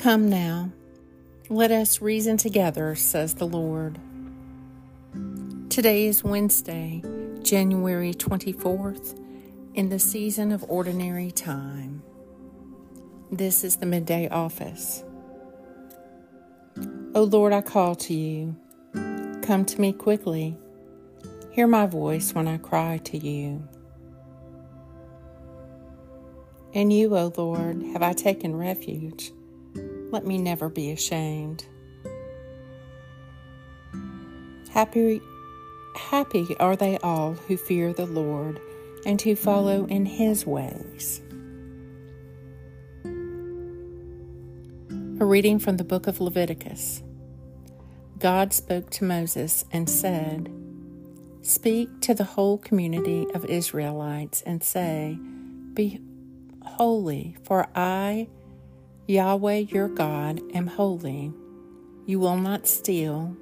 Come now, let us reason together, says the Lord. Today is Wednesday, January 24th, in the season of ordinary time. This is the midday office. O Lord, I call to you. Come to me quickly. Hear my voice when I cry to you. In you, O Lord, have I taken refuge. Let me never be ashamed. Happy, happy are they all who fear the Lord and who follow in his ways. A reading from the book of Leviticus. God spoke to Moses and said, Speak to the whole community of Israelites and say, Be holy, for I, Yahweh your God, am holy. You will not steal,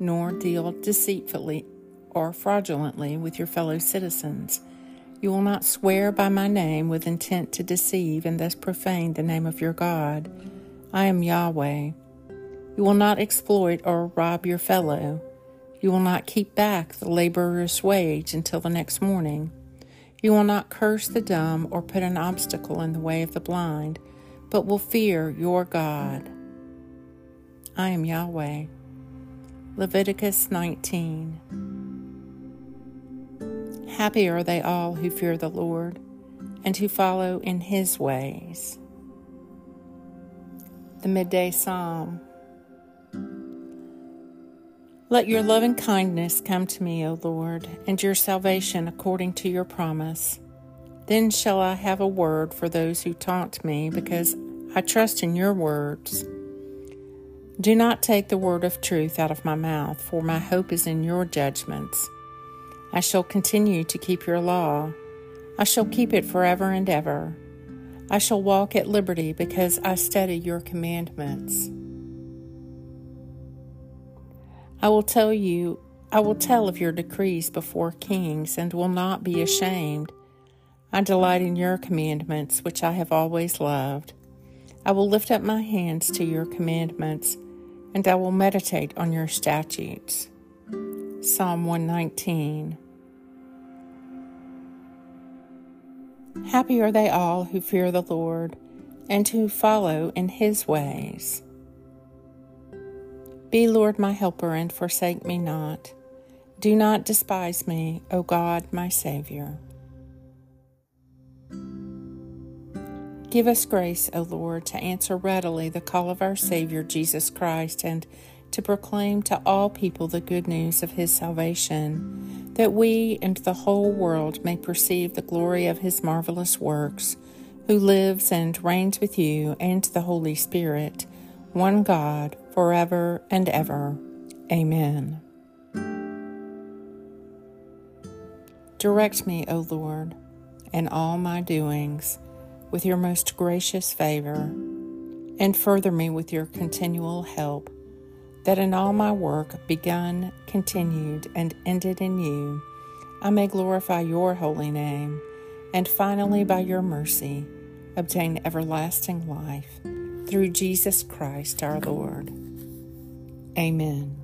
nor deal deceitfully or fraudulently with your fellow citizens. You will not swear by my name with intent to deceive and thus profane the name of your God. I am Yahweh. You will not exploit or rob your fellow. You will not keep back the laborer's wage until the next morning. You will not curse the dumb or put an obstacle in the way of the blind, but will fear your God. I am Yahweh. Leviticus 19. Happy are they all who fear the Lord and who follow in his ways. The Midday Psalm. Let your loving kindness come to me, O Lord, and your salvation according to your promise. Then shall I have a word for those who taunt me, because I trust in your words. Do not take the word of truth out of my mouth, for my hope is in your judgments. I shall continue to keep your law. I shall keep it forever and ever. I shall walk at liberty because I study your commandments. I will tell you, I will tell of your decrees before kings and will not be ashamed. I delight in your commandments, which I have always loved. I will lift up my hands to your commandments, and I will meditate on your statutes. Psalm 119. Happy are they all who fear the Lord and who follow in his ways. Be, Lord, my helper, and forsake me not. Do not despise me, O God, my Savior. Give us grace, O Lord, to answer readily the call of our Savior Jesus Christ and to proclaim to all people the good news of his salvation, that we and the whole world may perceive the glory of his marvelous works, who lives and reigns with you and the Holy Spirit, one God, forever and ever. Amen. Direct me, O Lord, in all my doings with your most gracious favor, and further me with your continual help, that in all my work, begun, continued, and ended in you, I may glorify your holy name, and finally, by your mercy, obtain everlasting life through Jesus Christ our Lord. Amen.